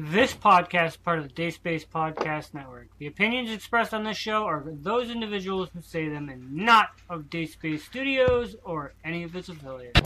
This podcast is part of the Dayspace Podcast Network. The opinions expressed on this show are those individuals who say them and not of Dayspace Studios or any of its affiliates.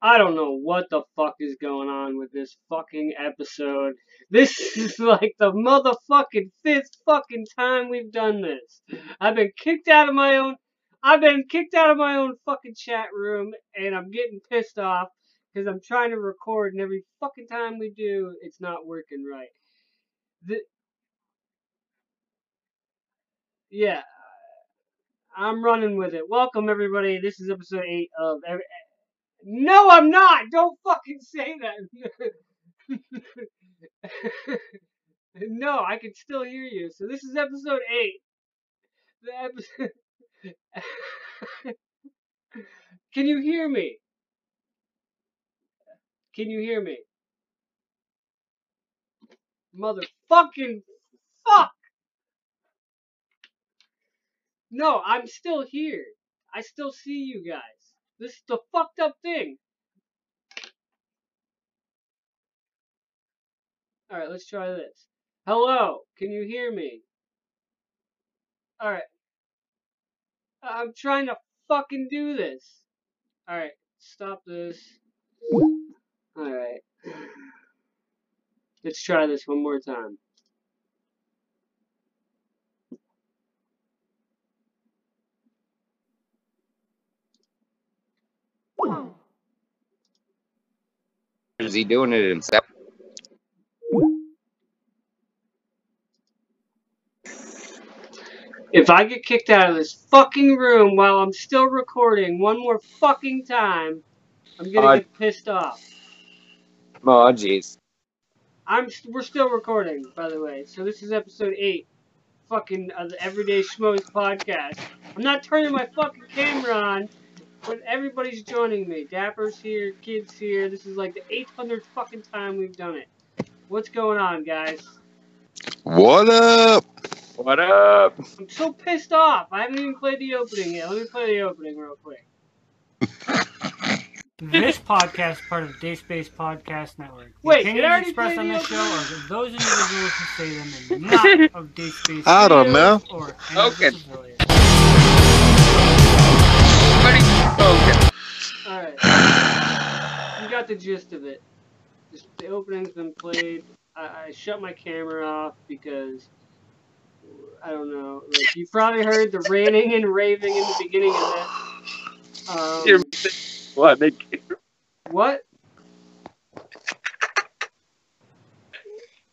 I don't know what the fuck is going on with this fucking episode. This is like the motherfucking fifth fucking time we've done this. I've been kicked out of my own I've been kicked out of my own fucking chat room and I'm getting pissed off because I'm trying to record and every fucking time we do it's not working right. The, yeah, I'm running with it. Welcome everybody. This is episode 8 of every, no, I'm not. Don't fucking say that. no, I can still hear you. So this is episode eight. The episode. can you hear me? Can you hear me? Motherfucking fuck! No, I'm still here. I still see you guys. This is the fucked up thing. Alright, let's try this. Hello, can you hear me? Alright. I'm trying to fucking do this. Alright, stop this. Alright. Let's try this one more time. Is he doing it himself? If I get kicked out of this fucking room while I'm still recording one more fucking time, I'm gonna Uh, get pissed off. Oh, jeez. I'm we're still recording, by the way. So this is episode eight, fucking of the Everyday Schmoes podcast. I'm not turning my fucking camera on, but everybody's joining me. Dapper's here, kids here. This is like the 800th fucking time we've done it. What's going on, guys? What up? What up? I'm so pissed off. I haven't even played the opening yet. Let me play the opening real quick. this podcast is part of the Dayspace Podcast Network. The Wait, did I opinions already expressed on this show opening? are those individuals who say them and not of Dayspace I don't know. Or any of Okay. Okay. Alright. You got the gist of it. Just, the opening's been played. I, I shut my camera off because I don't know. Like you probably heard the ranting and raving in the beginning of this. Um, You're- What? They, what?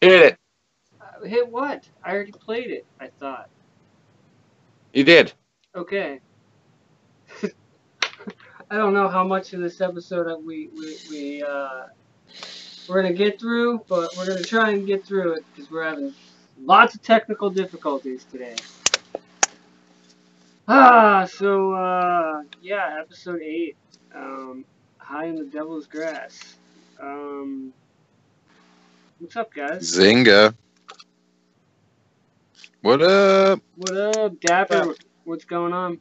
hit it. Uh, hit what? I already played it. I thought. You did. Okay. I don't know how much of this episode that we we, we uh, we're gonna get through, but we're gonna try and get through it because we're having lots of technical difficulties today. Ah, so uh, yeah, episode eight, um, high in the devil's grass. Um, what's up, guys? Zinga. What up? What up, Dapper? What's going on?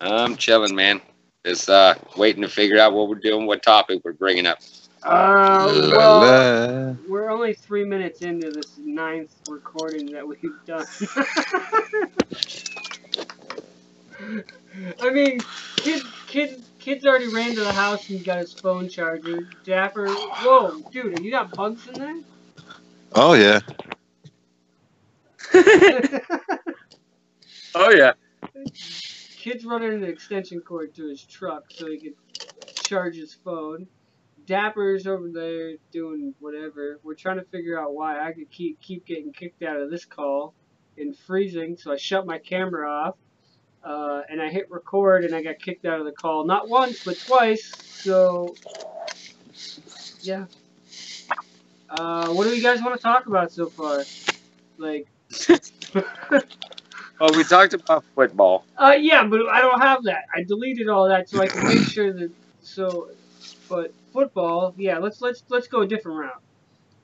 I'm chilling, man. Just uh, waiting to figure out what we're doing, what topic we're bringing up. Uh, well, la. We're only three minutes into this ninth recording that we've done. I mean, kid, kid, kid's already ran to the house and got his phone charger. Dapper, whoa, dude, you got bugs in there? Oh yeah. Oh yeah. Kid's running an extension cord to his truck so he could charge his phone. Dapper's over there doing whatever. We're trying to figure out why I could keep keep getting kicked out of this call and freezing, so I shut my camera off. Uh, and I hit record and I got kicked out of the call. Not once, but twice. So, yeah. Uh, what do you guys want to talk about so far? Like, Well, we talked about football. Uh, yeah, but I don't have that. I deleted all that so I can make sure that. So, but football, yeah. Let's let's let's go a different route.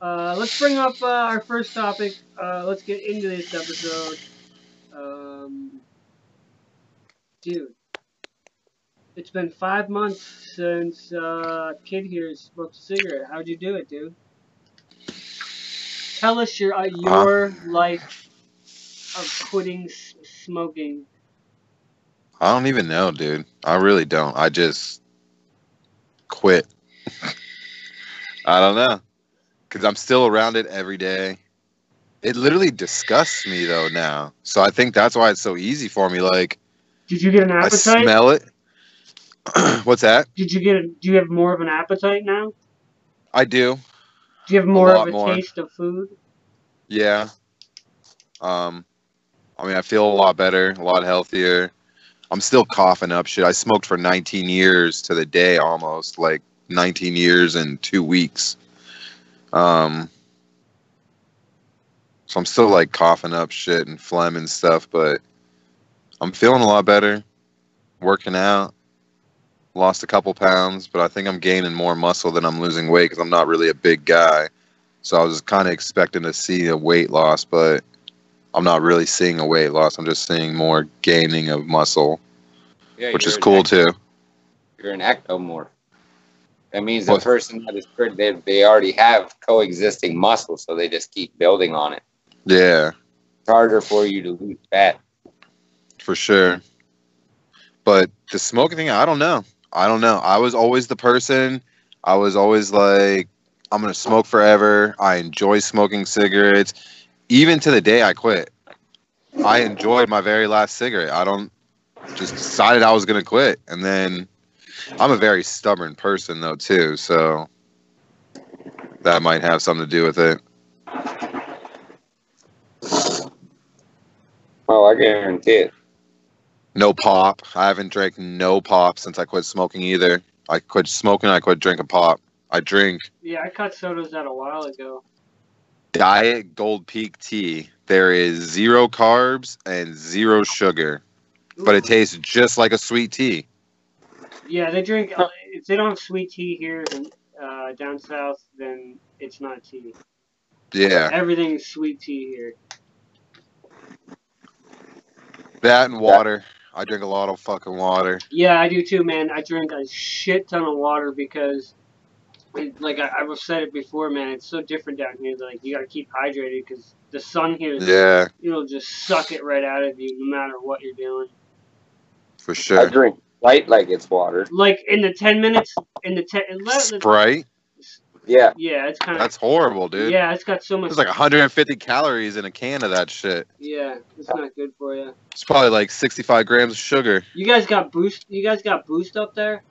Uh, let's bring up uh, our first topic. Uh, let's get into this episode. Um, dude, it's been five months since uh, kid here smoked a cigarette. How'd you do it, dude? Tell us your uh, your life of quitting s- smoking. I don't even know, dude. I really don't. I just quit. I don't know. Because I'm still around it every day. It literally disgusts me, though, now. So I think that's why it's so easy for me. Like, Did you get an appetite? I smell it. What's that? Did you get? A, do you have more of an appetite now? I do. Do you have more lot of a more. taste of food? Yeah. Um, I mean, I feel a lot better, a lot healthier. I'm still coughing up shit. I smoked for 19 years to the day almost, like 19 years and two weeks. Um, so I'm still like coughing up shit and phlegm and stuff, but I'm feeling a lot better. Working out, lost a couple pounds, but I think I'm gaining more muscle than I'm losing weight because I'm not really a big guy. So I was kind of expecting to see a weight loss, but I'm not really seeing a weight loss. I'm just seeing more gaining of muscle, Yeah, which is cool ect- too. You're an ectomorph. That means the What? person that is pretty, they, they already have coexisting muscles, so they just keep building on it. Yeah, It's harder for you to lose fat. for sure. But the smoking thing, I don't know. I don't know. I was always the person. I was always like, I'm gonna smoke forever. I enjoy smoking cigarettes. Even to the day I quit, I enjoyed my very last cigarette. I don't just decided I was gonna quit, and then I'm a very stubborn person though too, so that might have something to do with it. Oh, I guarantee it. No pop. I haven't drank no pop since I quit smoking either. I quit smoking. I quit drinking pop. I drink Yeah, I cut sodas out a while ago. Diet Gold Peak tea. There is zero carbs and zero sugar, but it tastes just like a sweet tea. Yeah, they drink. uh, If they don't have sweet tea here uh, down south, then it's not tea. Yeah, Everything's sweet tea here. that and water. I drink a lot of fucking water. Yeah, I do too, man. I drink a shit ton of water because, it, like I, I've said it before, man. It's so different down here. Like you got to keep hydrated because the sun here, is Yeah, it'll just suck it right out of you, no matter what you're doing. for sure. I drink light like it's water. Like in the ten minutes, in the ten, Sprite. Yeah. yeah, it's kind of That's horrible, dude. yeah, it's got so much. It's like 150 calories in a can of that shit. yeah, it's not good for you. It's probably like 65 grams of sugar. You guys got boost. You guys got boost up there.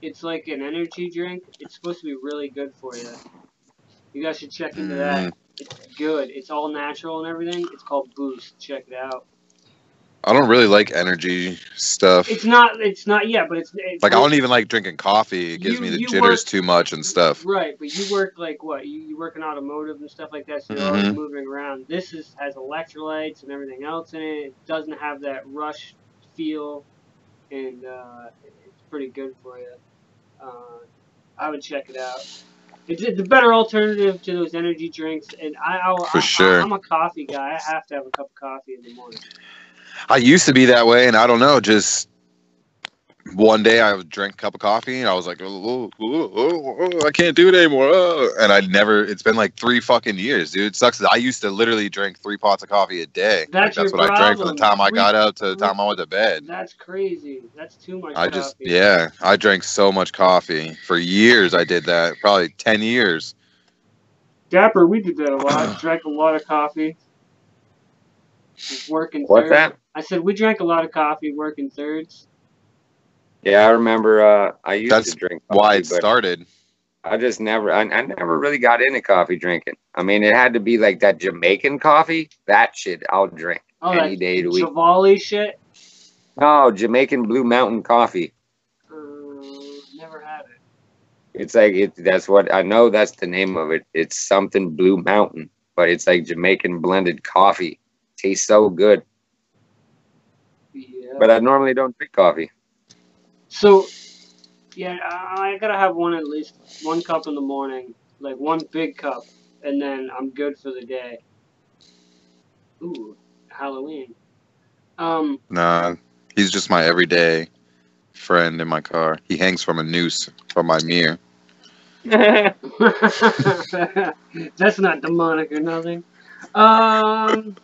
It's like an energy drink. It's supposed to be really good for you. You guys should check into that. Mm, It's good. It's all natural and everything. It's called Boost. Check it out. I don't really like energy stuff. It's not. It's not. Yeah, but it's. it's Like I don't even like drinking coffee. It gives You- me the jitters work- too much and stuff. Right, but you work like what? You, you work in automotive and stuff like that, so you're always Mhm. moving around. This is has electrolytes and everything else in it. It doesn't have that rush feel, and uh, it's pretty good for you. Uh, I would check it out. It's, it's a better alternative to those energy drinks, and I, I'll, For I, sure. I'm a coffee guy. I have to have a cup of coffee in the morning. I used to be that way, and I don't know. Just one day, I drank a cup of coffee, and I was like, oh, oh, oh, I can't do it anymore. oh." And I never. It's been like three fucking years, dude. It sucks. I used to literally drink three pots of coffee a day. Like, That's that's your what I drank from the time I got up to the time I went to bed. That's crazy. That's too much. I just, yeah, I drank so much coffee for years. I did that, probably ten years. Dapper, we did that a lot. Drank a lot of coffee. Working What's thirds. that? I said we drank a lot of coffee working thirds. Yeah, I remember. Uh, I used That's to drink. Why it started. I just never. I, I never really got into coffee drinking. I mean, it had to be like that Jamaican coffee. That shit, I'll drink Oh, any that day of the week. Javali shit. No, Jamaican Blue Mountain coffee. Uh, never had it. It's like it. That's what I know. That's the name of it. It's something Blue Mountain, but it's like Jamaican blended coffee. Tastes so good. Yeah. But I normally don't drink coffee. So, yeah, I, I gotta have one at least one cup in the morning, like one big cup, and then I'm good for the day. Ooh, Halloween. Um, Nah, he's just my everyday friend in my car. He hangs from a noose from my mirror. that's not demonic or nothing. Um,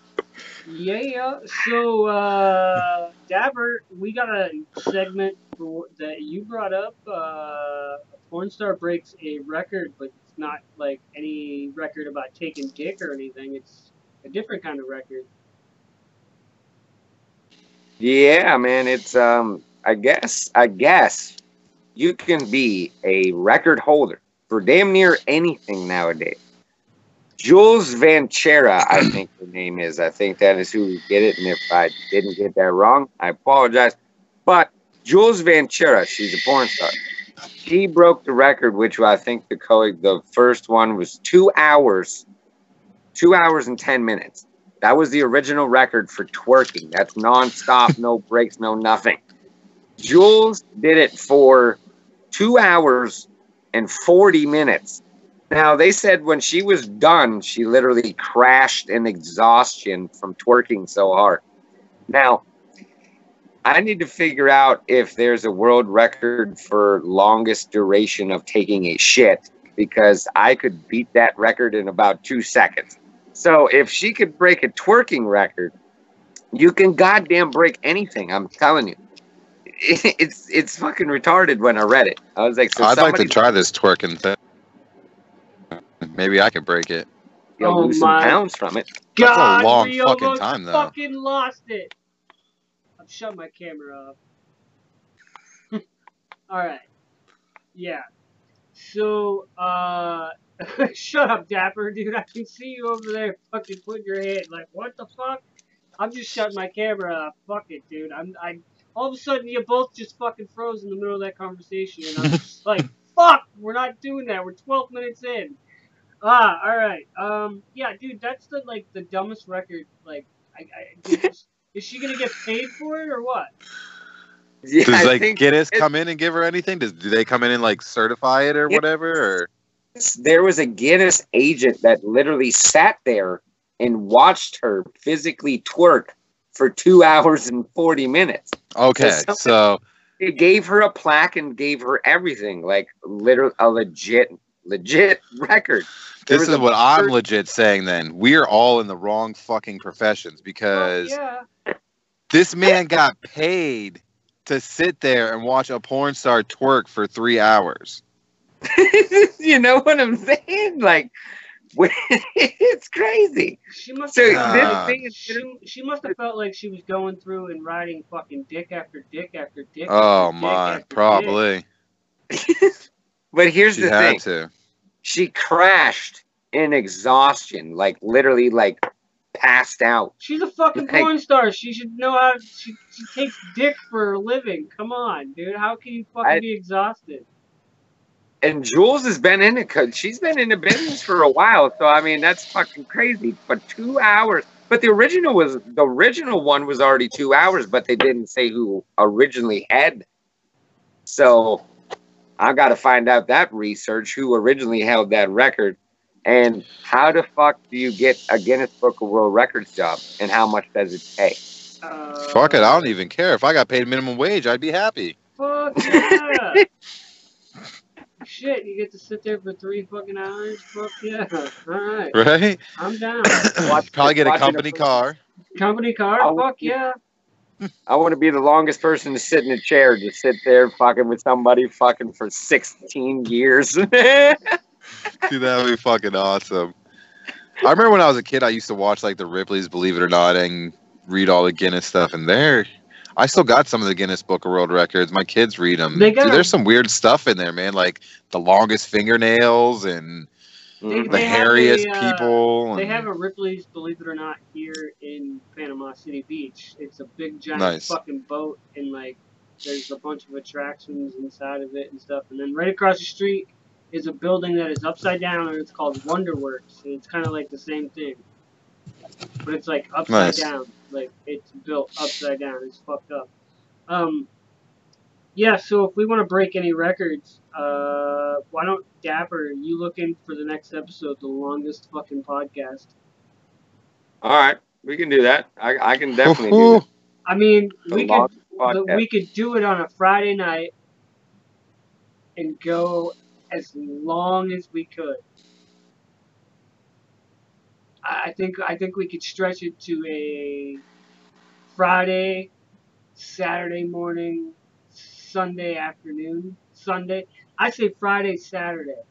yeah. So, uh, Dapper, we got a segment for, that you brought up. Uh, a porn star breaks a record, but it's not like any record about taking dick or anything. It's a different kind of record. Yeah, man, it's um I guess I guess you can be a record holder for damn near anything nowadays. Jules Vanchera, I think the name is. I think that is who did it, and if I didn't get that wrong, I apologize. But Jules Vanchera, she's a porn star. She broke the record, which I think the co- the first one was two hours, two hours and ten minutes. That was the original record for twerking. That's nonstop, no breaks, no nothing. Jules did it for two hours and 40 minutes. Now, they said when she was done, she literally crashed in exhaustion from twerking so hard. Now, I need to figure out if there's a world record for longest duration of taking a shit because I could beat that record in about two seconds. So if she could break a twerking record, you can goddamn break anything. I'm telling you, it's it's fucking retarded. When I read it, I was like, so I'd like to try this twerking thing. Maybe I could break it. You'll Oh lose some pounds from it. That's a long we fucking time, though. fucking lost it. I've shut my camera off. All right. Yeah. So, uh, shut up, Dapper, dude. I can see you over there fucking putting your head like, what the fuck? I'm just shutting my camera off. Fuck it, dude. I'm, I, all of a sudden, you both just fucking froze in the middle of that conversation, and I'm just like, fuck, we're not doing that. We're 12 minutes in. Ah, all right. Um, yeah, dude, that's the like the dumbest record. Like, I, I dude, is, is she gonna get paid for it or what? Yeah, Does I like Guinness come in and give her anything? Does do they come in and like certify it or Yeah. whatever? Or there was a Guinness agent that literally sat there and watched her physically twerk for two hours and 40 minutes. okay, something- so It gave her a plaque and gave her everything, like literally a legit, legit record. There this is a what I'm legit saying. Then we're all in the wrong fucking professions Well, because yeah. this man got paid to sit there and watch a porn star twerk for three hours. you know what I'm saying? Like, it's crazy. She must So have this felt like, she, she must have felt like she was going through and riding fucking dick after dick after dick. Oh after dick my, after dick. probably but here's she the had thing: to. she crashed in exhaustion, like literally, like passed out. She's a fucking Hey. porn star. She should know how. She, she takes dick for a living. Come on, dude. How can you fucking I- be exhausted? And Jules has been in it because she's been in the business for a while. So I mean, that's fucking crazy. But two hours. But the original was the original one was already two hours, but they didn't say who originally had. So I got to find out that research who originally held that record, and how the fuck do you get a Guinness Book of World Records job, and how much does it pay? Uh, Fuck it, I don't even care. If I got paid minimum wage, I'd be happy. Fuck yeah. Shit, you get to sit there for three fucking hours. Fuck yeah. All right, Right? I'm down. Watch- Probably get a company a- car. Company car. Oh, Fuck yeah. I want to be the longest person to sit in a chair, to sit there fucking with somebody fucking for 16 years. Dude, that would be fucking awesome. I remember when I was a kid, I used to watch like the Ripley's Believe It or Not and read all the Guinness stuff. And there, I still got some of the Guinness Book of World Records. My kids read them. They got- Dude, there's some weird stuff in there, man. Like the longest fingernails and They- the they hairiest a, uh, people. They have a Ripley's, believe it or not, here in Panama City Beach. It's a big giant Nice. fucking boat, and like there's a bunch of attractions inside of it and stuff. And then right across the street is a building that is upside down, and it's called Wonderworks, and it's kind of like the same thing, but it's like upside Nice. down, like it's built upside down. It's fucked up. Um, yeah. So if we want to break any records, uh, why don't Dapper you looking for the next episode, the longest fucking podcast? All right, we can do that. I, I can definitely do Woohoo. I mean, The we could podcast. we could do it on a Friday night and go as long as we could. I I think I think we could stretch it to a Friday, Saturday morning, Sunday afternoon, Sunday. I say Friday, Saturday,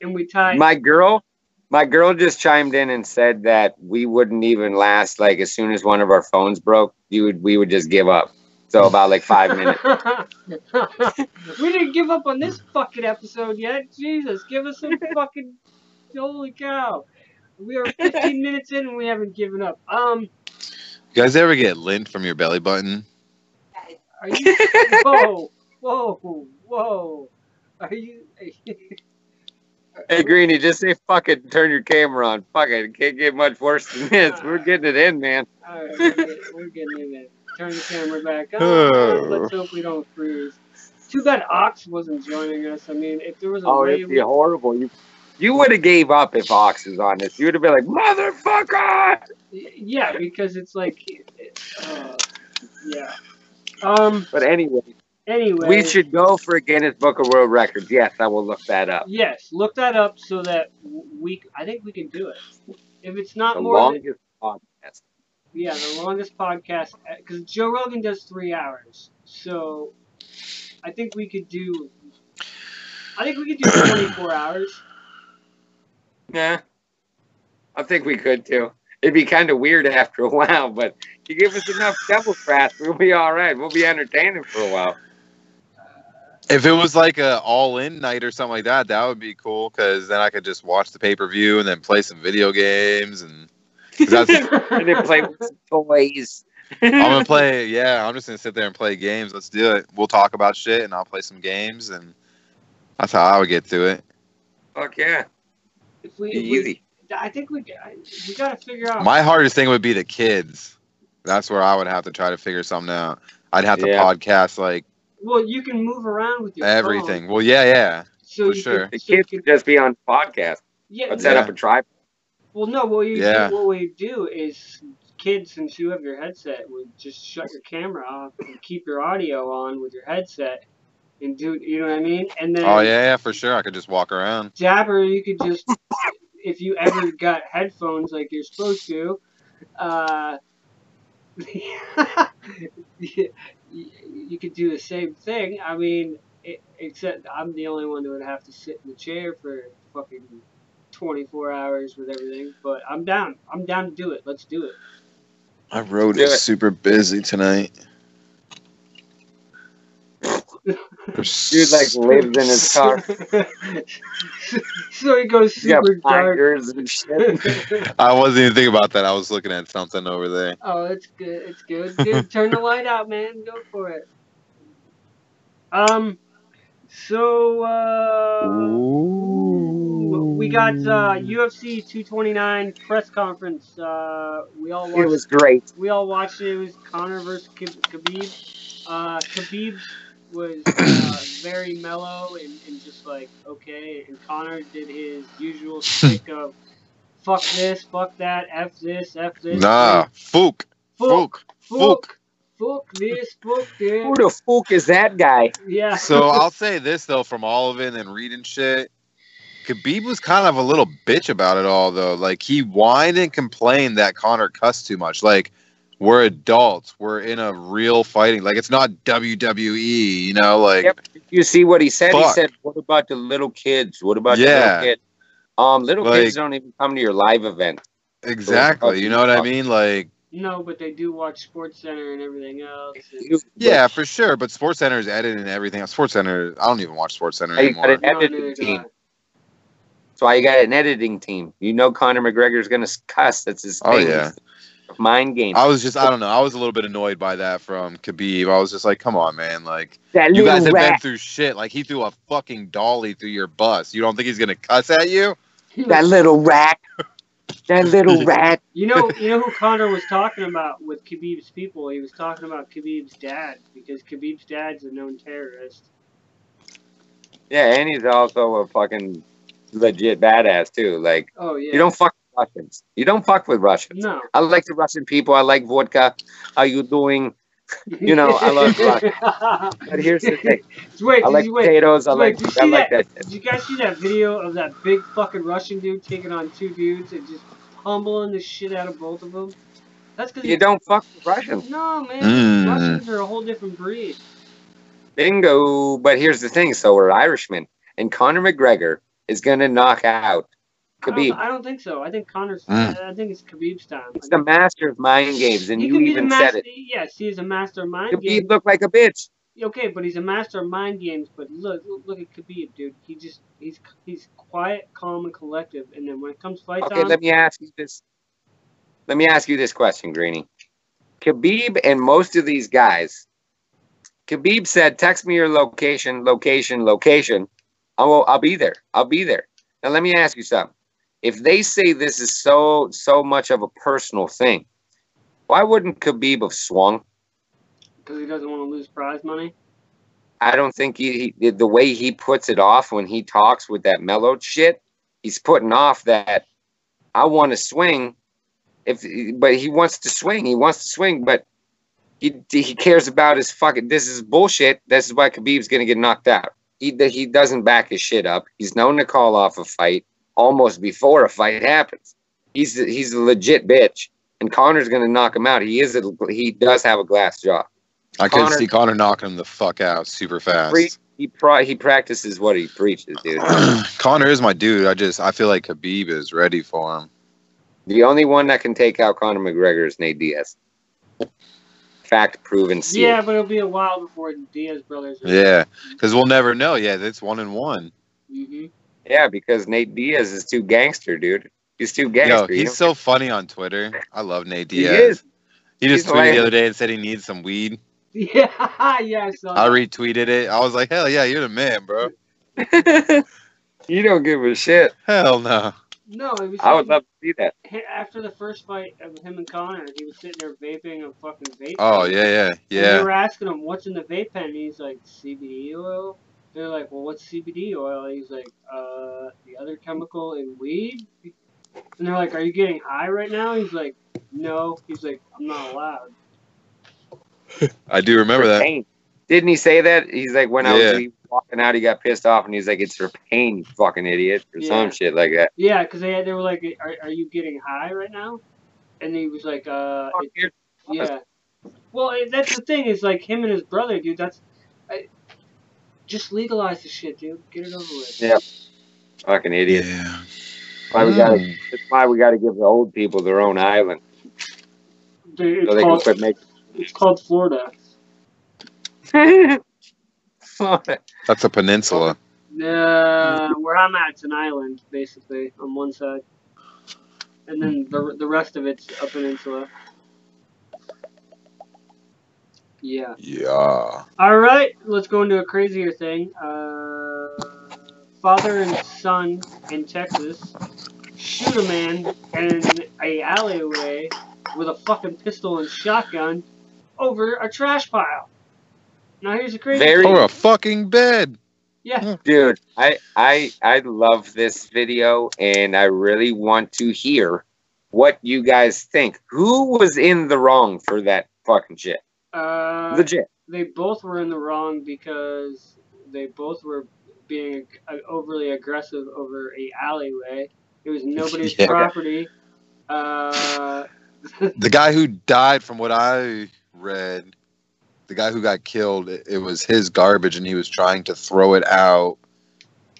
and we tie. My girl, my girl just chimed in and said that we wouldn't even last. Like as soon as one of our phones broke, you would we would just give up. So about like five minutes. we didn't give up on this fucking episode yet. Jesus, give us some fucking holy cow. We are 15 minutes in and we haven't given up. Um, You guys ever get lint from your belly button? Are you? Whoa, whoa, whoa. Are you? Hey Greeny, just say fuck it and turn your camera on. Fuck it. It can't get much worse than this. We're getting it in, man. All right, we're getting, we're getting in there. Turn the camera back on. Oh. Let's hope we don't freeze. Too bad Ox wasn't joining us. I mean, if there was a Oh, way it'd be we horrible. You you would have gave up if Ox was on this. You would have been like, motherfucker. Yeah, because it's like, uh, yeah. Um. But anyway, Anyway, we should go for a Guinness Book of World Records. Yes, I will look that up. Yes, look that up so that we. I think we can do it. If it's not The more, than, longest podcast. yeah, the longest podcast because Joe Rogan does three hours. So, I think we could do. I think we could do twenty-four hours. Yeah, I think we could too. It'd be kind of weird after a while, but you give us enough double crash, we'll be all right. We'll be entertaining for a while. If it was like a all-in night or something like that, that would be cool. Because then I could just watch the pay-per-view and then play some video games and 'cause that's and then play with some toys. I'm gonna play. Yeah, I'm just gonna sit there and play games. Let's do it. We'll talk about shit, and I'll play some games, and that's how I would get to it. Fuck yeah, If we, be if we- easy. I think we we got to figure out. My hardest thing would be the kids. That's where I would have to try to figure something out. I'd have to Yeah. podcast like well, you can move around with your everything. phone, Well, yeah, yeah. so for you sure. Can, The so kids can- could just be on podcast. yeah, Let's set Yeah. up a tripod. Well, no. What you Yeah. what we do is, kids, since you have your headset, would just shut your camera off and keep your audio on with your headset, and do you know what I mean? And then Oh yeah, yeah, for sure. I could just walk around. Jabber, you could just, if you ever got headphones like you're supposed to, uh, you, you could do the same thing. I mean, it, except I'm the only one that would have to sit in the chair for fucking 24 hours with everything. But I'm down. I'm down to do it. Let's do it. My road Do is it. super busy tonight. Dude like lives in his car. so he goes super dark. and shit. I wasn't even thinking about that. I was looking at something over there. Oh, it's good. It's good. Dude, turn the light out, man. Go for it. Um, so uh, we got uh, UFC 229 press conference. Uh, we all watched, It watched. was great. we all watched it. It was Conor versus Khabib. Khabib. Uh, Khabib was uh, very mellow and, and just like okay, and Conor did his usual stick of fuck this, fuck that, f this, f this. Nah, Fook. fuck, Fook. fuck, fuck this, fuck Who the fuck is that guy? Yeah. So I'll say this though, from all of it and reading shit, Khabib was kind of a little bitch about it all though. Like he whined and complained that Conor cussed too much. Like we're adults, we're in a real fighting. Like it's not WWE, you know. Like Yep. You see what he said? He said, "What about the little kids? What about the little kids? Um, little Like- kids don't even come to your live event. exactly, you know what I mean? Like no, but they do watch Sports Center and everything else. and- yeah, for sure. But Sports Center is editing and everything. Sports Center, I don't even watch Sports Center Hey, you got anymore. an editing neither do team. That's why you got an editing team. You know Conor McGregor's gonna cuss. That's his Oh, thing. yeah. Mind game. I was just, I don't know. I was a little bit annoyed by that from Khabib. I was just like, come on, man. Like, that you guys have been through shit. Like, he threw a fucking dolly through your bus. You don't think he's going to cuss at you? That little rat. That little rat. You know, you know who Conor was talking about with Khabib's people. He was talking about Khabib's dad because Khabib's dad's a known terrorist. Yeah, and he's also a fucking legit badass too. Like Oh yeah. you don't fuck Russians. You don't fuck with Russians. No. I like the Russian people. I like vodka. How you doing? You know, I love But here's the thing. wait, I like you wait? potatoes. I like did you I like that? that. Did you guys see that video of that big fucking Russian dude taking on two dudes and just pummeling the shit out of both of them? That's because You don't fuck with Russians. No, man. Mm. Russians are a whole different breed. Bingo. But here's the thing. So we're Irishmen. And Conor McGregor is going to knock out I don't, I don't think so. I think Conor's. Mm. I think it's Khabib's time. He's the master of mind games. And you even said it. Yes, he's a master of mind Khabib games. looked like a bitch. Okay, but he's a master of mind games. But look, look, look at Khabib, dude. He just he's he's quiet, calm, and collective. And then when it comes fight Okay, time, let me ask you this. Let me ask you this question, Greeny. Khabib and most of these guys, Khabib said, "Text me your location, location, location. I will. I'll be there. I'll be there." Now, let me ask you something. If they say this is so so much of a personal thing, why wouldn't Khabib have swung? because he doesn't want to lose prize money. I don't think he, he the way he puts it off when he talks with that mellowed shit. He's putting off that I want to swing, if but he wants to swing. He wants to swing, but he he cares about his fucking. This is bullshit. This is why Khabib's gonna get knocked out. He he doesn't back his shit up. He's known to call off a fight almost before a fight happens. He's he's a legit bitch, and Conor's gonna knock him out. He is a, he does have a glass jaw. I could Conor- see Conor knocking him the fuck out super fast. Pre- he pro- he practices what he preaches, dude. Conor is my dude. I just I feel like Khabib is ready for him. The only one that can take out Conor McGregor is Nate Diaz. Fact proven. sealed. Yeah, but it'll be a while before Diaz brothers. Are Yeah, because we'll never know. Yeah, it's one and one. hmm Yeah, because Nate Diaz is too gangster, dude. He's too Yo, gangster. you he's know? so funny on Twitter. I love Nate Diaz. He Diaz. is. He just He's tweeted the other day and said he needs some weed. Yeah, yeah, I saw. I retweeted it. I was like, hell yeah, you're the man, bro. you don't give a shit. Hell no. No, it was. I would love to see that. After the first fight of him and Conor, he was sitting there vaping a fucking vape. Oh pen. yeah, yeah, And they were asking him, "What's in the vape pen?" And he's like, "CBD oil." They're like, "Well, what's CBD oil?" He's like, "Uh, the other chemical in weed." And they're like, "Are you getting high right now?" He's like, "No." He's like, "I'm not allowed." I do remember that. Pain. Didn't he say that? He's like, when I was walking out, he got pissed off, and he's like, "It's for pain, you fucking idiot," or Yeah. some shit like that. Yeah, because they they were like, "Are, are you getting high right now?" And he was like, "Uh, it- yeah." Well, that's the thing is like him and his brother, dude. That's I, just legalize the shit, dude. Get it over with. Yeah. Fucking idiot. Yeah. Why we gotta? Mm. That's why we gotta give the old people their own island Dude, so it's, they can called, quit making. it's called Florida. That's a peninsula. Uh, where I'm at, it's an island, basically, on one side. And then the, the rest of it's a peninsula. Yeah. Yeah. Alright, let's go into a crazier thing. Uh, father and son in Texas shoot a man in a alleyway with a fucking pistol and shotgun over a trash pile. Now here's a crazy Very- Or a fucking bed. Yeah. Dude, I I I love this video and I really want to hear what you guys think. Who was in the wrong for that fucking shit? Uh, Legit. they both were in the wrong because they both were being uh, overly aggressive over a alleyway. It was nobody's Yeah. property. Uh, The guy who died, from what I read, the guy who got killed, it, it was his garbage, and he was trying to throw it out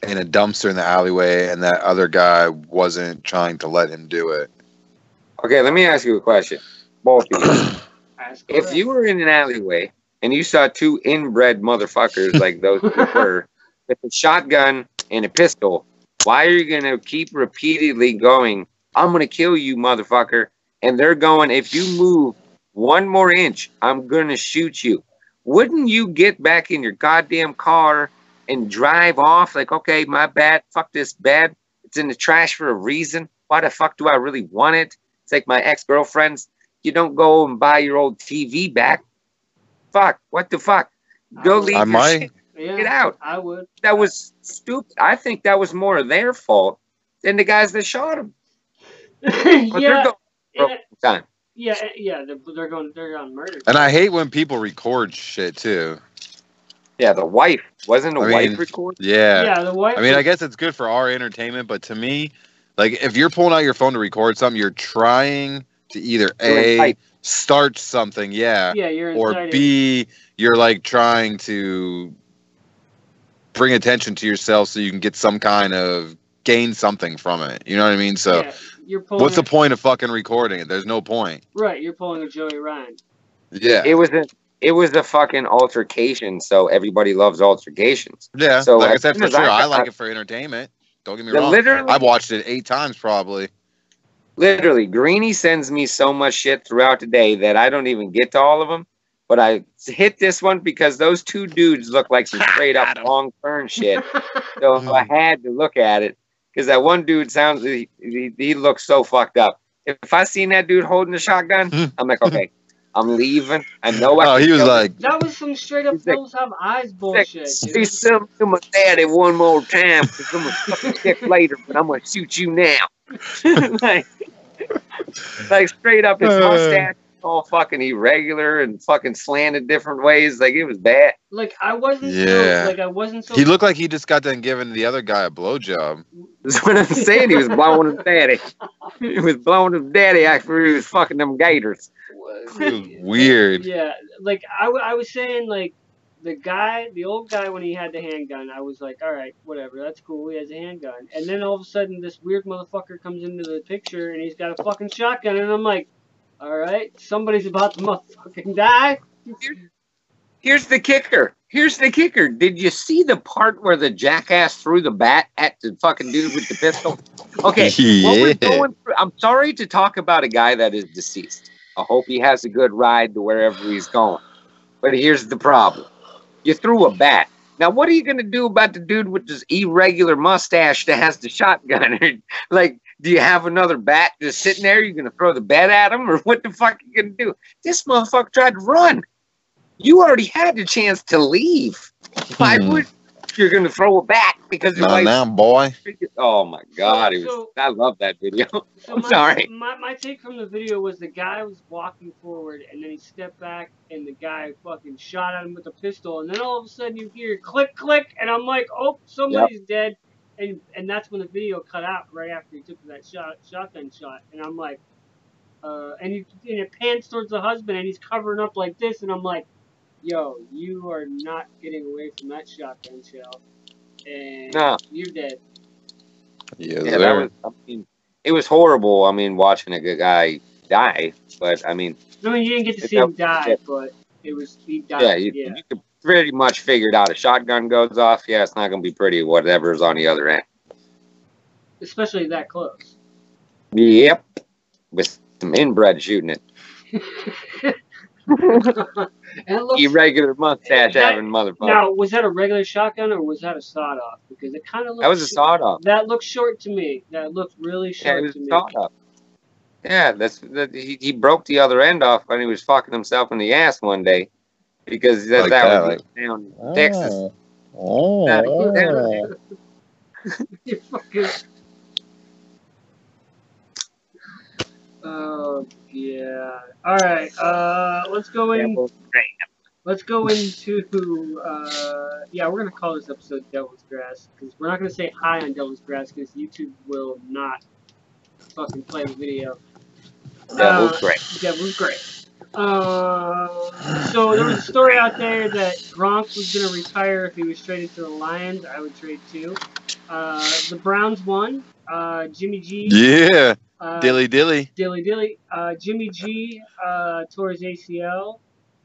in a dumpster in the alleyway, and that other guy wasn't trying to let him do it. Okay, let me ask you a question. Both of you. if you were in an alleyway and you saw two inbred motherfuckers like those two were with a shotgun and a pistol, why are you gonna keep repeatedly going, I'm gonna kill you, motherfucker? And they're going, if you move one more inch, I'm gonna shoot you. Wouldn't you get back in your goddamn car and drive off like, okay, my bad, fuck this bed. It's in the trash for a reason. Why the fuck do I really want it? It's like my ex-girlfriend's you don't go and buy your old TV back. Fuck, what the fuck? Go leave I your might. shit. yeah, Get out. I would. That was stupid. I think that was more their fault than the guys that shot him. But they're yeah, for a yeah, long time. yeah, yeah. They're, they're going. They're on murder. And I hate when people record shit too. Yeah, the wife wasn't a I wife mean- recording. Yeah. yeah, the wife. I mean, I guess it's good for our entertainment, but to me, like if you're pulling out your phone to record something, you're trying to either A start something, yeah, Yeah, you're or inciting. B you're like trying to bring attention to yourself so you can get some kind of gain something from it. You know what I mean? So yeah, you're pulling. what's the point of fucking recording it? There's no point. Right, you're pulling a Joey Ryan. Yeah. It was a it was a fucking altercation, so everybody loves altercations. yeah. so like I said, for as sure, I I, got- like it for entertainment. Don't get me The wrong. literally- I've watched it eight times probably. Literally, Greeny sends me so much shit throughout the day that I don't even get to all of them. But I hit this one because those two dudes look like some straight up long turn shit. So I had to look at it because that one dude sounds he, he, he looks so fucked up. If I seen that dude holding the shotgun, hmm. I'm like, okay, I'm leaving. I know. I Oh, can he was kill like, that was some straight up He's like- those have eyes this. bullshit. Say Dude. something to my daddy one more time because I'm gonna fucking kick later, but I'm gonna shoot you now. like, like straight up his Uh. mustache all fucking irregular and fucking slanted different ways. Like it was bad. Like I wasn't. Yeah. So, like I wasn't so. he looked like he just got done giving the other guy a blowjob. That's what I'm saying. He was blowing his daddy. He was blowing his daddy after he was fucking them gators. It was weird. Yeah, like I was saying, like the guy, the old guy, when he had the handgun, I was like, all right, whatever, that's cool. He has a handgun, and then all of a sudden, this weird motherfucker comes into the picture, and he's got a fucking shotgun, and I'm like, all right, somebody's about to motherfucking die. Here's the kicker. Here's the kicker. Did you see the part where the jackass threw the bat at the fucking dude with the pistol? Okay. What we're yeah. going through, I'm sorry to talk about a guy that is deceased. I hope he has a good ride to wherever he's going. But here's the problem. You threw a bat. Now, what are you going to do about the dude with this irregular mustache that has the shotgun? like, do you have another bat just sitting there? You're going to throw the bat at him? Or what the fuck are you going to do? This motherfucker tried to run. You already had the chance to leave. Why Hmm. would you're going to throw it back Because you're like, now, boy. oh my God. It was, So- I love that video. So I'm my, sorry. My, my take from the video was the guy was walking forward, and then he stepped back, and the guy fucking shot at him with a pistol, and then all of a sudden you hear click click, and I'm like, oh, somebody's dead, and and that's when the video cut out right after he took that shot shotgun shot, and I'm like, uh, and, he, and it pans towards the husband, and he's covering up like this, and I'm like, yo, you are not getting away from that shotgun shell, and No. you're dead. Yes, Yeah, that was, I mean, it was horrible. I mean, watching a good guy die, but I mean, I mean, you didn't get to see him helped- die, yeah. but it was he died. yeah, you, you could pretty much figure it out. A shotgun goes off, yeah, it's not going to be pretty, whatever's on the other end. especially that close. Yep. With some inbred shooting it. and it looks, Irregular mustache That- having motherfucker. now, was that a regular shotgun or was that a sawed off? Because it kind of looked. that was a sawed off. That looked short to me. That looked really short Yeah, short it was to me. sawed off. Yeah, that's that. He, he broke the other end off when he was fucking himself in the ass one day, because that's Like how that, was like- down in ah. Texas. Oh. Yeah, oh. You fucking. Oh yeah. All right. Uh, let's go in. Devil's Let's go into. Uh, yeah, we're gonna call this episode Devil's Grass because we're not gonna say hi on Devil's Grass because YouTube will not fucking play the video. Devil's Uh, great. Devil's great. Uh, so there was a story out there that Gronk was gonna retire if he was traded to the Lions. I would trade too. Uh, the Browns won. Uh, Jimmy G. Yeah. Uh, Dilly dilly. Dilly dilly. Uh, Jimmy G. Uh, tore his ACL.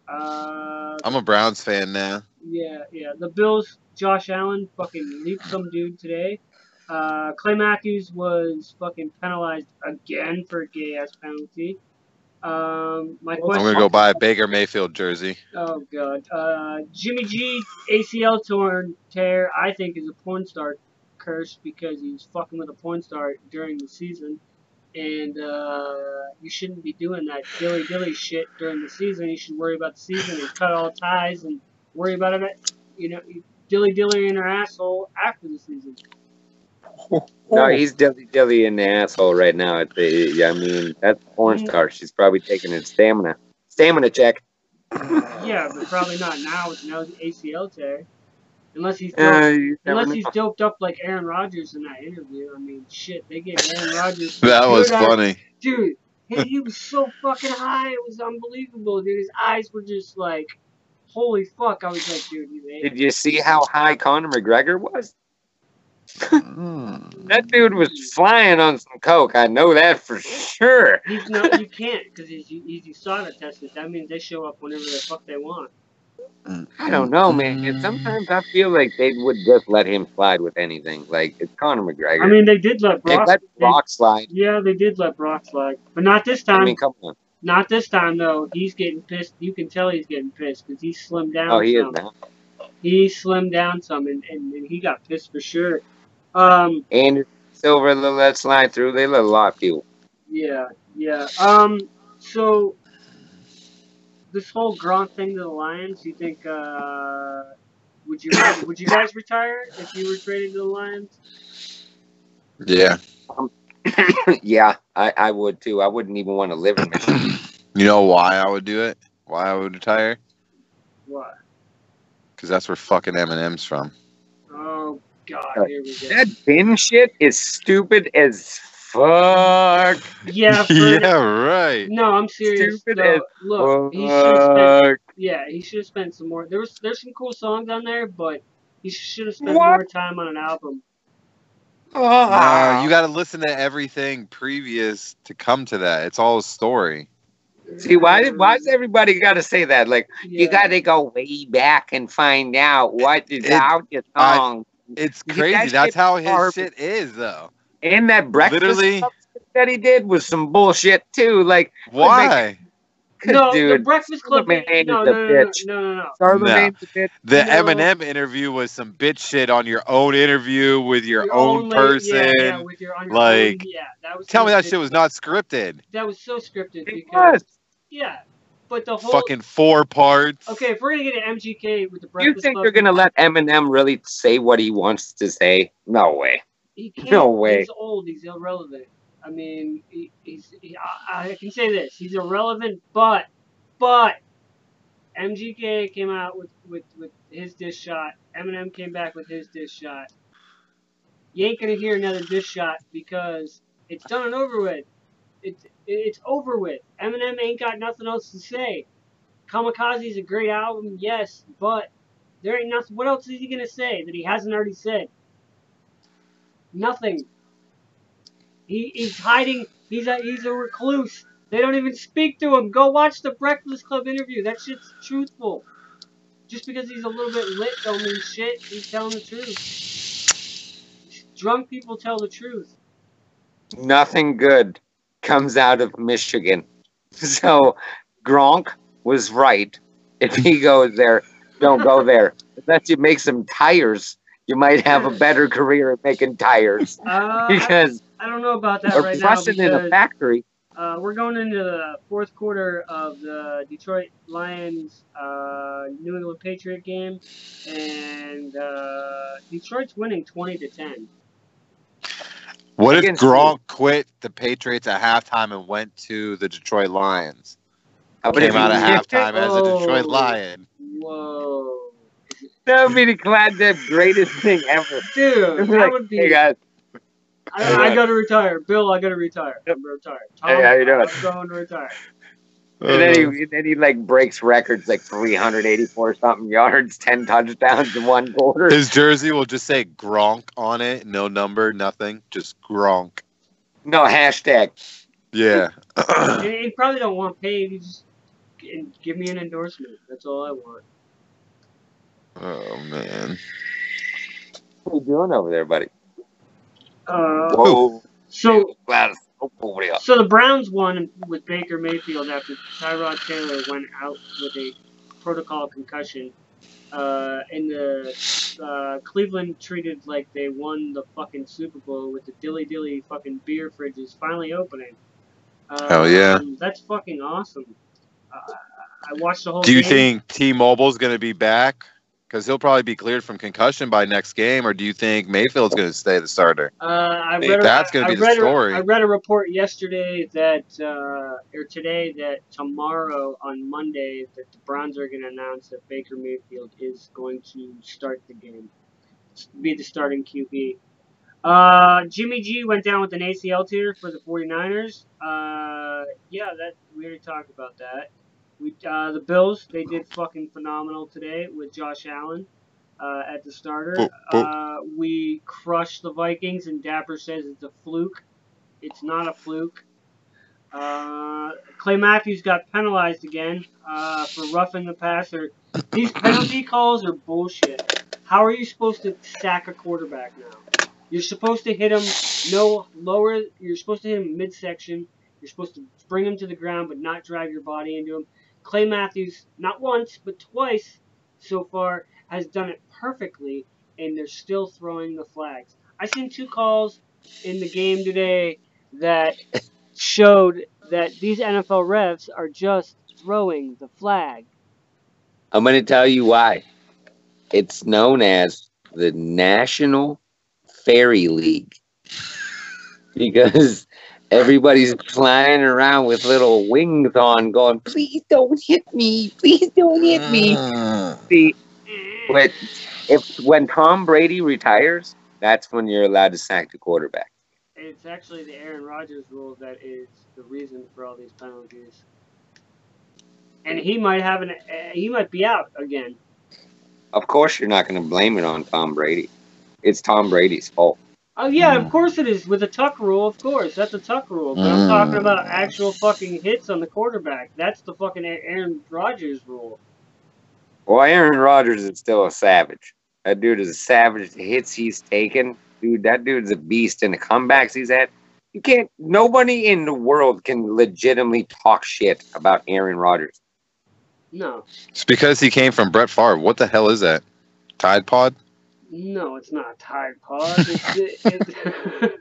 Uh, I'm a Browns fan now. yeah, yeah. The Bills, Josh Allen, fucking leaped some dude today. Uh, Clay Matthews was fucking penalized again for a gay ass penalty. Um, my I'm gonna go buy a Baker Mayfield jersey. Oh god. Uh, Jimmy G ACL torn tear. I think is a porn star curse because he's fucking with a porn star during the season, and uh, you shouldn't be doing that dilly dilly shit during the season. You should worry about the season and cut all ties and worry about it. You know, dilly dilly in her asshole after the season. No, he's dilly dilly in the asshole right now. At the, I mean, that's a porn star. She's probably taking his stamina. Stamina check. Yeah, but probably not now with no ACL tear. Unless he's Uh, doped, you never unless know. he's doped up like Aaron Rodgers in that interview. I mean, shit, they gave Aaron Rodgers That was good eye- funny. dude. He, he was so fucking high, it was unbelievable, dude. His eyes were just like, holy fuck. I was like, dude, you ate. Did you see how high Conor McGregor was? Mm. That dude was flying on some coke. I know that for sure. He's not. You can't because he's he's USADA tested. That means they show up whenever the fuck they want. I don't know, man. And sometimes I feel like they would just let him slide with anything. Like it's Conor McGregor. I mean, they did let they Brock. let they- Brock slide. yeah, they did let Brock slide, but not this I time. mean, come on. not this time though. He's getting pissed. You can tell he's getting pissed because he slimmed down. Oh, he is now. He slimmed down some, and, and, and he got pissed for sure. Um, And Silver let let slide through. They let a lot of people. yeah, yeah. Um, so this whole Gronk thing to the Lions, you think? Uh, would you would you guys retire if you were traded to the Lions? Yeah. yeah, I, I would too. I wouldn't even want to live in Michigan. You know why I would do it? Why I would retire? What? Because that's where fucking Eminem's from. Oh God, here we go. that bin shit is stupid as fuck. Yeah, for, yeah, right. No, I'm serious. Stupid though. as Look, he should have spent. Yeah, he should have spent some more. There was there's some cool songs on there, but he should have spent What? more time on an album. Nah, ah. you got to listen to everything previous to come to that. It's all a story. See why? did- Why does everybody got to say that? Like you got to go way back and find out what is It- out your I- song. It's crazy. That's how his garbage. shit is, though. And that breakfast Literally- Club that he did was some bullshit too. Like, Why? No, the dude, Breakfast Club. Charlamagne No, is no, a no, no, no, no, no. Charlamagne's a bitch. The No. Eminem interview was some bitch shit on your own interview with your, Your own la- person. Yeah, yeah, with your, on your like, own, yeah, that was Tell so me that shit was not scripted. That was so scripted It because was. yeah, but the whole Fucking four parts. okay. If we're gonna get an MGK with the breakfast. You think Club, they're gonna let Eminem really say what he wants to say? No way. He can't. No way. He's old. He's irrelevant. I mean, he, he's. He, I, I can say this. He's irrelevant, but, but, MGK came out with with with his diss shot. Eminem came back with his diss shot. You ain't gonna hear another diss shot because it's done and over with. It's it's over with. Eminem ain't got nothing else to say. Kamikaze is a great album, yes, but there ain't nothing. What else is he gonna say that he hasn't already said? Nothing. He, he's hiding. He's a he's a recluse. They don't even speak to him. Go watch the Breakfast Club interview. That shit's truthful. Just because he's a little bit lit don't mean shit. He's telling the truth. Drunk people tell the truth. Nothing good comes out of Michigan. So Gronk was right. If he goes there, don't go there. Unless you make some tires, you might have a better career at making tires. Uh, Because I don't know about that or right now pressing in a factory. uh, we're going into the fourth quarter of the Detroit Lions uh, New England Patriot game, and uh, Detroit's winning twenty to ten. What if Against Gronk quit the Patriots at halftime and went to the Detroit Lions? How about Came if out he- at halftime as a Detroit Oh. Lion. Whoa, That would be the goddamn greatest thing ever. dude, Like, that would be. hey guys, I, I gotta retire, Bill. I gotta retire. I'm retired. Tom, Hey, how you doing? I'm going to retire. and then he, Uh, and then he like breaks records like 384 something yards, 10 touchdowns in one quarter. His jersey will just say Gronk on it, no number, nothing, just Gronk. No hashtag. Yeah. And you probably don't want paid. You just give me an endorsement. That's all I want. Oh man. What are you doing over there, buddy? Uh, Whoa. so Wow, so over there. So the Browns won with Baker Mayfield after Tyrod Taylor went out with a protocol concussion. Uh, and the uh, Cleveland treated like they won the fucking Super Bowl with the dilly dilly fucking beer fridges finally opening. Um, Hell yeah. That's fucking awesome. Uh, I watched the whole Do you game. think T-Mobile's gonna be back Because he'll probably be cleared from concussion by next game, or do you think Mayfield's going to stay the starter? Uh, I read a- that's gonna be the story. I read a report yesterday that, uh, or today, that tomorrow on Monday, that the Browns are going to announce that Baker Mayfield is going to start the game, be the starting QB. Uh, Jimmy G went down with an ACL tear for the 49ers. Uh, yeah, that we already talked about that. We uh, the Bills they did fucking phenomenal today with Josh Allen uh, at the starter. Boop, boop. Uh, we crushed the Vikings, and Dapper says it's a fluke. It's not a fluke. Uh, Clay Matthews got penalized again uh, for roughing the passer. These penalty calls are bullshit. How are you supposed to sack a quarterback now? You're supposed to hit him no lower. You're supposed to hit him midsection. You're supposed to bring him to the ground, but not drive your body into him. Clay Matthews, not once but twice so far, has done it perfectly, and they're still throwing the flags. I've seen two calls in the game today that showed that these NFL refs are just throwing the flag. I'm going to tell you why. It's known as the National Fairy League because everybody's flying around with little wings on, going, "Please don't hit me! Please don't hit me!" See, but if when Tom Brady retires, that's when you're allowed to sack the quarterback. It's actually the Aaron Rodgers rule that is the reason for all these penalties. And he might have an uh, he might be out again. Of course, you're not going to blame it on Tom Brady. It's Tom Brady's fault. Oh yeah, Mm. of course it is with the tuck rule. Of course, that's a tuck rule. But I'm talking Mm. about actual fucking hits on the quarterback. That's the fucking Aaron Rodgers rule. Well, Aaron Rodgers is still a savage. That dude is a savage. The hits he's taken, dude, that dude's a beast. And the comebacks he's had, you can't. Nobody in the world can legitimately talk shit about Aaron Rodgers. No, It's because he came from Brett Favre. What the hell is that? Tide Pod? No, it's not a Tide Pod. It's it, it,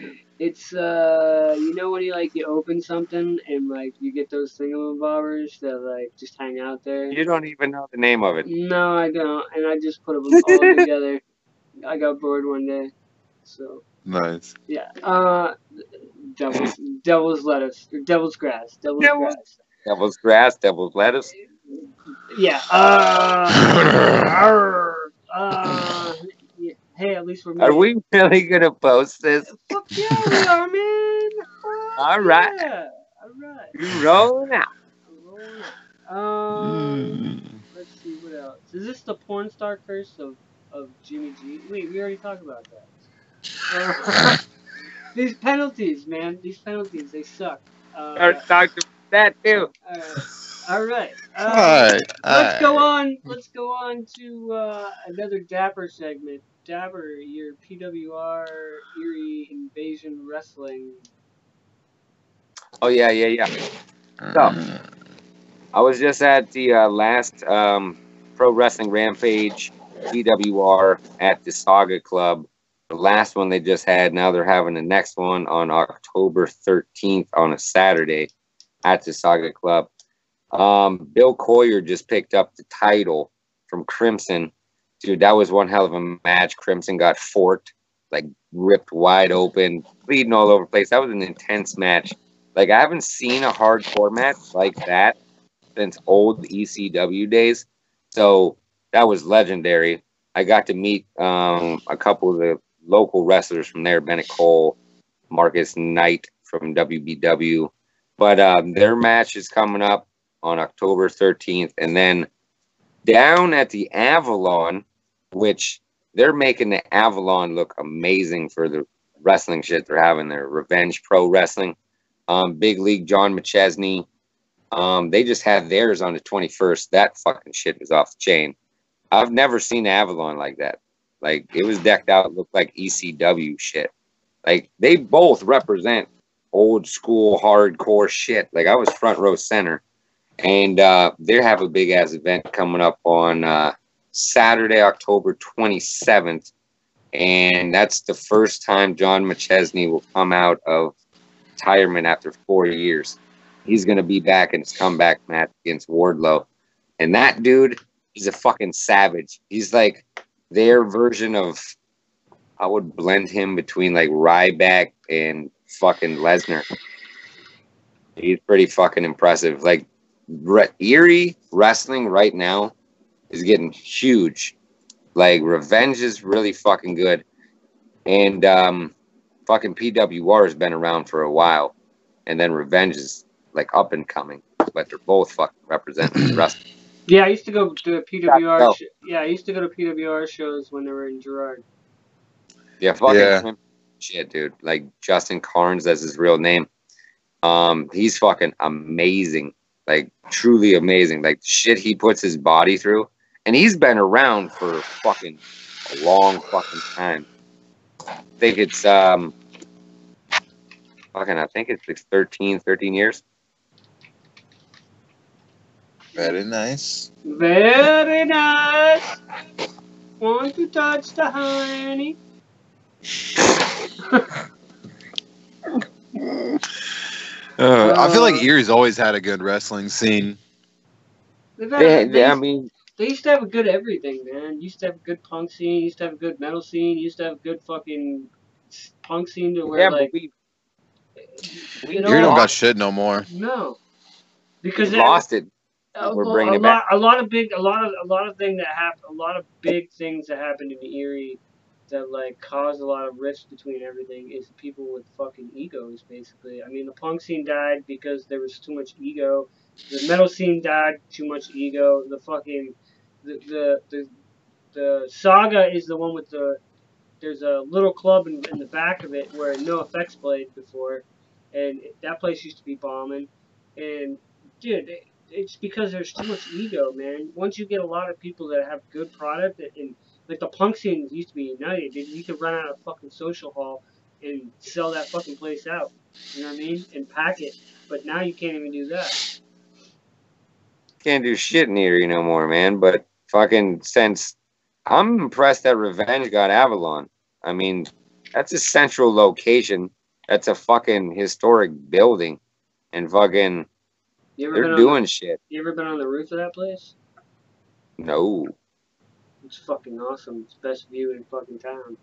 it's uh, you know when you like you open something and like you get those thingamabobbers that like just hang out there. You don't even know the name of it. No, I don't, and I just put them all together. I got bored one day, so. Nice. Yeah. Uh, devil's devil's lettuce or devil's grass. Devil's Devil's- grass. Devil's grass, devil's lettuce. Yeah. Uh, arr, uh, yeah. Hey, at least we're. Are we really gonna post this? Fuck yeah, we are, man. Fuck All right. Yeah. All right. You rolling out. Rolling out. Um, let's see what else. Is this the porn star curse of of Jimmy G? Wait, we already talked about that. Uh, these penalties, man. These penalties, they suck. Uh, Start talking about that too. Alright. All right. Uh, Alright, let's go alright. on. Let's go on to uh, another Dapper segment. Dapper, your PWR Erie Invasion Wrestling. Oh yeah, yeah, yeah. So, I was just at the uh, last um, Pro Wrestling Rampage PWR at the Saga Club. The last one they just had. Now they're having the next one on October 13th on a Saturday at the Saga Club. Um, Bill Coyer just picked up the title from Crimson. Dude, that was one hell of a match. Crimson got forked, like ripped wide open, bleeding all over the place. That was an intense match. Like I haven't seen a hardcore match like that since old ECW days. So that was legendary. I got to meet um, a couple of the local wrestlers from there, Bennett Cole, Marcus Knight from WBW. But um, their match is coming up on October 13th. And then down at the Avalon, which they're making the Avalon look amazing for the wrestling shit they're having there. Revenge Pro Wrestling, um, Big League John McChesney. Um, they just had theirs on the 21st. That fucking shit was off the chain. I've never seen Avalon like that. Like it was decked out, looked like ECW shit. Like they both represent old school hardcore shit. Like I was front row center, and uh, they have a big ass event coming up on uh, Saturday, October 27th, and that's the first time John McChesney will come out of retirement after four years. He's gonna be back in his comeback match against Wardlow, and that dude, he's a fucking savage. He's like their version of. I would blend him between like Ryback and fucking Lesnar. He's pretty fucking impressive. Like re- Erie wrestling right now is getting huge. Like Revenge is really fucking good, and um, fucking PWR has been around for a while, and then Revenge is like up and coming. But they're both fucking representing wrestling. Yeah, I used to go to PWR. go. Sh- yeah, I used to go to PWR shows when they were in Girard. Yeah, fucking Yeah. shit, dude. Like Justin Carnes, that's his real name. Um, he's fucking amazing. Like truly amazing. Like shit he puts his body through. And he's been around for fucking a long fucking time. I think it's um fucking I think it's like 13, 13 years. Very nice. Very nice. Want to touch the honey? Uh, I feel like Uh, Erie's always had a good wrestling scene. They've had- They, they they- I mean, They used to have a good everything, man. Used to have a good punk scene. Used to have a good metal scene. Used to have a good fucking punk scene to where yeah, like we, we you know, Erie don't got shit no more. no, because they- lost it. a, We're bringing a it lot, back. a lot of big, a lot of, a lot of thing that happened, a lot of big things that happened in Erie that like caused a lot of rifts between everything is people with fucking egos, basically. I mean, the punk scene died because there was too much ego. The metal scene died too much ego. The fucking the the the, the saga is the one with the there's a little club in, in the back of it where NOFX played before, and that place used to be bombing. And dude, it, it's because there's too much ego, man. Once you get a lot of people that have good product, and, and like the punk scene used to be united, dude, you could run out of fucking social hall and sell that fucking place out. You know what I mean? And pack it. But now you can't even do that. can't do shit in Erie no more, man. But fucking since I'm impressed that Revenge got Avalon. I mean, that's a central location. That's a fucking historic building, and fucking You ever been they're doing shit. You ever been on the roof of that place? No, It's fucking awesome. It's the best view in fucking town.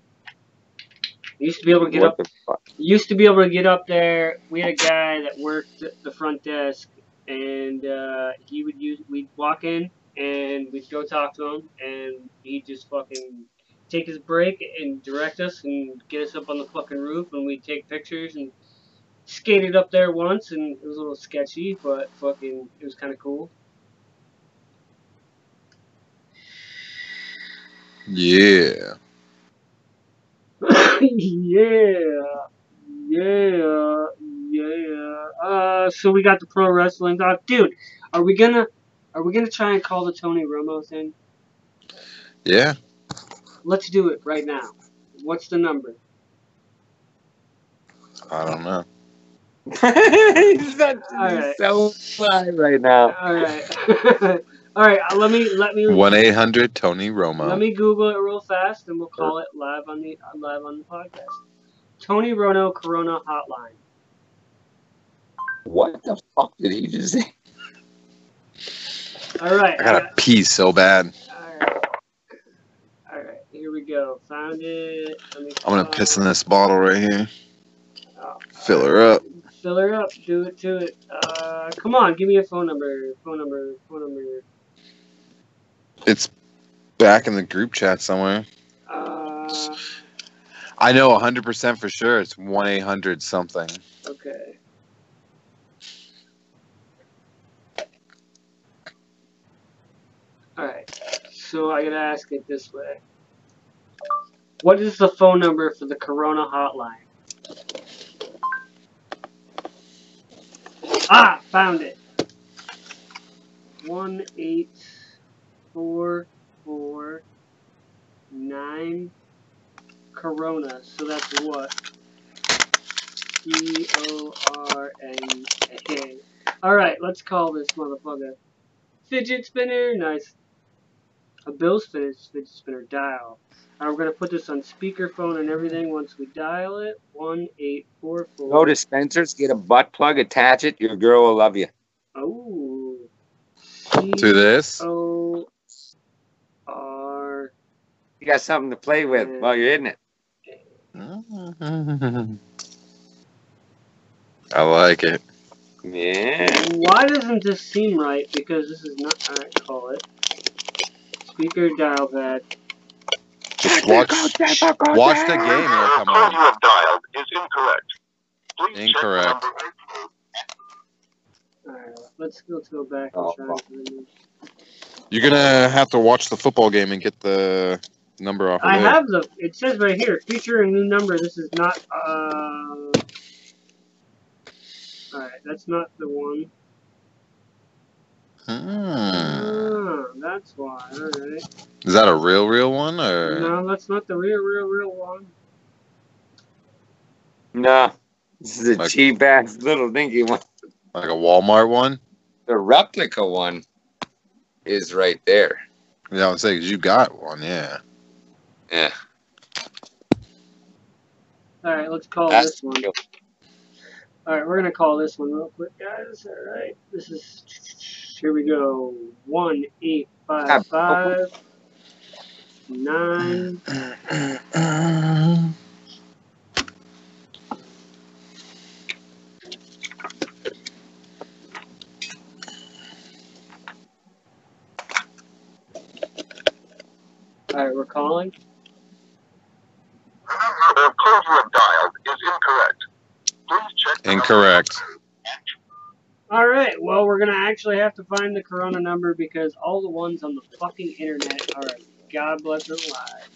Used to be able to get what up used to be able to get up there. We had a guy that worked at the front desk, and uh, he would use. We'd walk in, and we'd go talk to him, and he'd just fucking take his break and direct us and get us up on the fucking roof, and we'd take pictures and skated up there once, and it was a little sketchy, but fucking it was kind of cool. Yeah. yeah, yeah, yeah. Uh, so we got the pro wrestling doc, dude. Are we gonna, are we gonna try and call the Tony Romo thing? Yeah. Let's do it right now. What's the number? I don't know. he's not, All right. so high right now. All right, all right. uh, Let me let me One eight hundred Tony Romo. let me Google it real fast, and we'll call it live on the live on the podcast. Tony Rono Corona Hotline. What the fuck did he just say? All right, I gotta pee so bad. all right, all right. Here we go. Found it. I'm gonna piss in this bottle right here. Oh, Fill her up. Fill her up. Do it to it. Uh, come on, give me a phone number. Phone number. Phone number. It's back in the group chat somewhere. Uh, I know 100% for sure. It's 1 800 something. okay. All right. So I gotta ask it this way. What is the phone number for the Corona hotline? Ah, found it. One eight four four nine Corona. So that's what? C O R N A. Alright, let's call this motherfucker. Fidget spinner, nice. A Bill's fidget, fidget spinner dial. And we're gonna put this on speakerphone and everything once we dial it. One eight four four. Go to Spencer's, get a butt plug, attach it. Your girl will love you. Oh. To this? O You got something to play with Yeah. while you're in it. I like it. Yeah. Why doesn't this seem right? Because this is not. how I call it. Speaker dial pad. Just watch, watch the game and it'll come call you on. have dialed is incorrect. Please check Incorrect. the number Alright, let's let's go back and Oh, try. fuck. to- You're gonna have to watch the football game and get the number off. Of I it. have the. It says right here, feature a new number. This is not. Uh. Alright, that's not the one. Hmm. Ah, that's why. Alright. Is that a real, real one or? No, that's not the real, real, real one. No. This is a Like- cheap ass little dinky one. Like a Walmart one? The replica one is right there. Yeah, I would say 'cause you got one. Yeah. Yeah. Alright, let's call That's this one. Alright, we're gonna call this one real quick, guys. Alright, this is. Here we go. One, eight, five, five, nine. Alright, we're calling. The call you have dialed is incorrect. Please check the Incorrect. Alright, well, we're gonna actually have to find the Corona number because all the ones on the fucking internet are God bless her alive.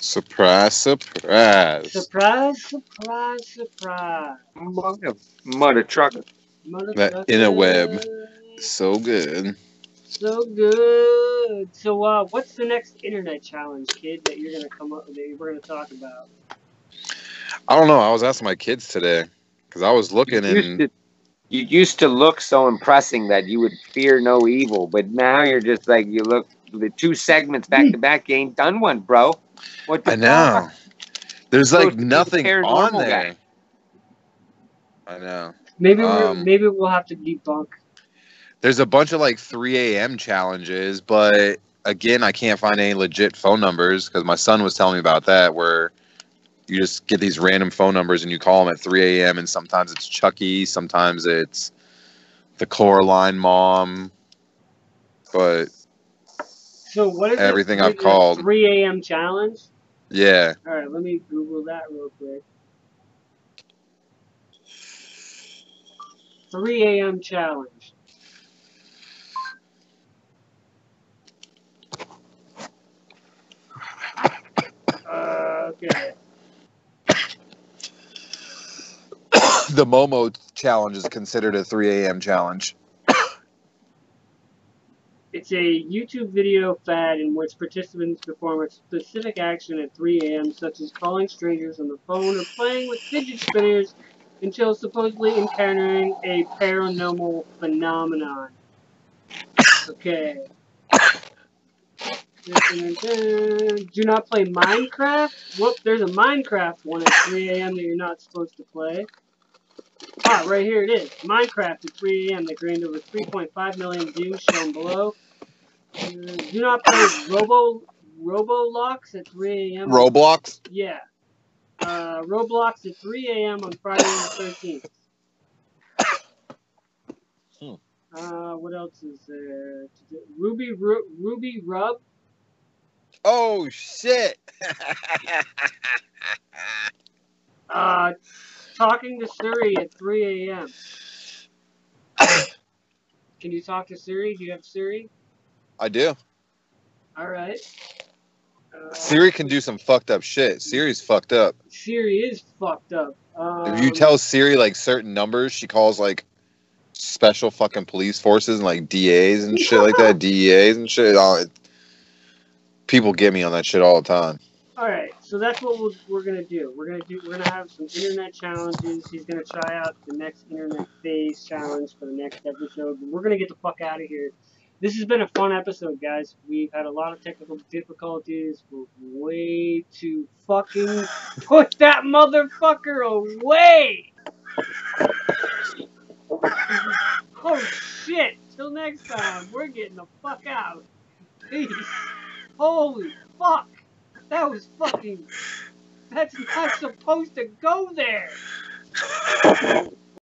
Surprise, surprise. Surprise, surprise, surprise. Mother, mother trucker. That interweb. So good. So good. So, uh, what's the next internet challenge, kid, that you're gonna come up with? That we're gonna talk about? I don't know. I was asking my kids today because I was looking You and to, you used to look so impressing that you would fear no evil, but now you're just like you look the two segments back to back. You ain't done one, bro. What the I know. fuck? There's like to nothing on there. guy. I know. Maybe we're, Um, maybe we'll have to debunk. There's a bunch of like 3 a.m. challenges, but again, I can't find any legit phone numbers because my son was telling me about that where you just get these random phone numbers and you call them at 3 a.m. and sometimes it's Chucky, sometimes it's the Coraline mom, but So, what is everything I've Is it a called. 3 a.m. challenge. yeah, All right, let me Google that real quick. 3 a.m. challenge. Uh, okay. the Momo challenge is considered a 3 a.m. challenge. It's a YouTube video fad in which participants perform a specific action at 3 a.m., such as calling strangers on the phone or playing with fidget spinners until supposedly encountering a paranormal phenomenon. Okay. Do not play Minecraft. Whoop, there's a Minecraft one at 3 a.m. that you're not supposed to play. Ah, right here it is. Minecraft at 3 a.m. that gained over 3.5 million views shown below. Uh, do not play Robo Robolox at 3 a.m. Roblox? Yeah. Uh, Roblox at 3 a.m. on Friday the 13th. Hmm. Uh, what else is there? Ruby Ru- Ruby Rub. Oh, shit. Uh, talking to Siri at 3 a.m. Can you talk to Siri? Do you have Siri? I do. All right. Uh, Siri can do some fucked up shit. Siri's fucked up. Siri is fucked up. Um, If you tell Siri like certain numbers, she calls like special fucking police forces and like DAs and shit like that, DEAs and shit. Oh, it, people get me on that shit all the time. All right, so that's what we're, we're gonna do. We're gonna do. We're gonna have some internet challenges. He's gonna try out the next internet phase challenge for the next episode. But we're gonna get the fuck out of here. This has been a fun episode, guys. We've had a lot of technical difficulties. We're way too fucking put that motherfucker away. Oh shit! Till next time, we're getting the fuck out. Peace. Holy fuck! That was fucking. That's not supposed to go there.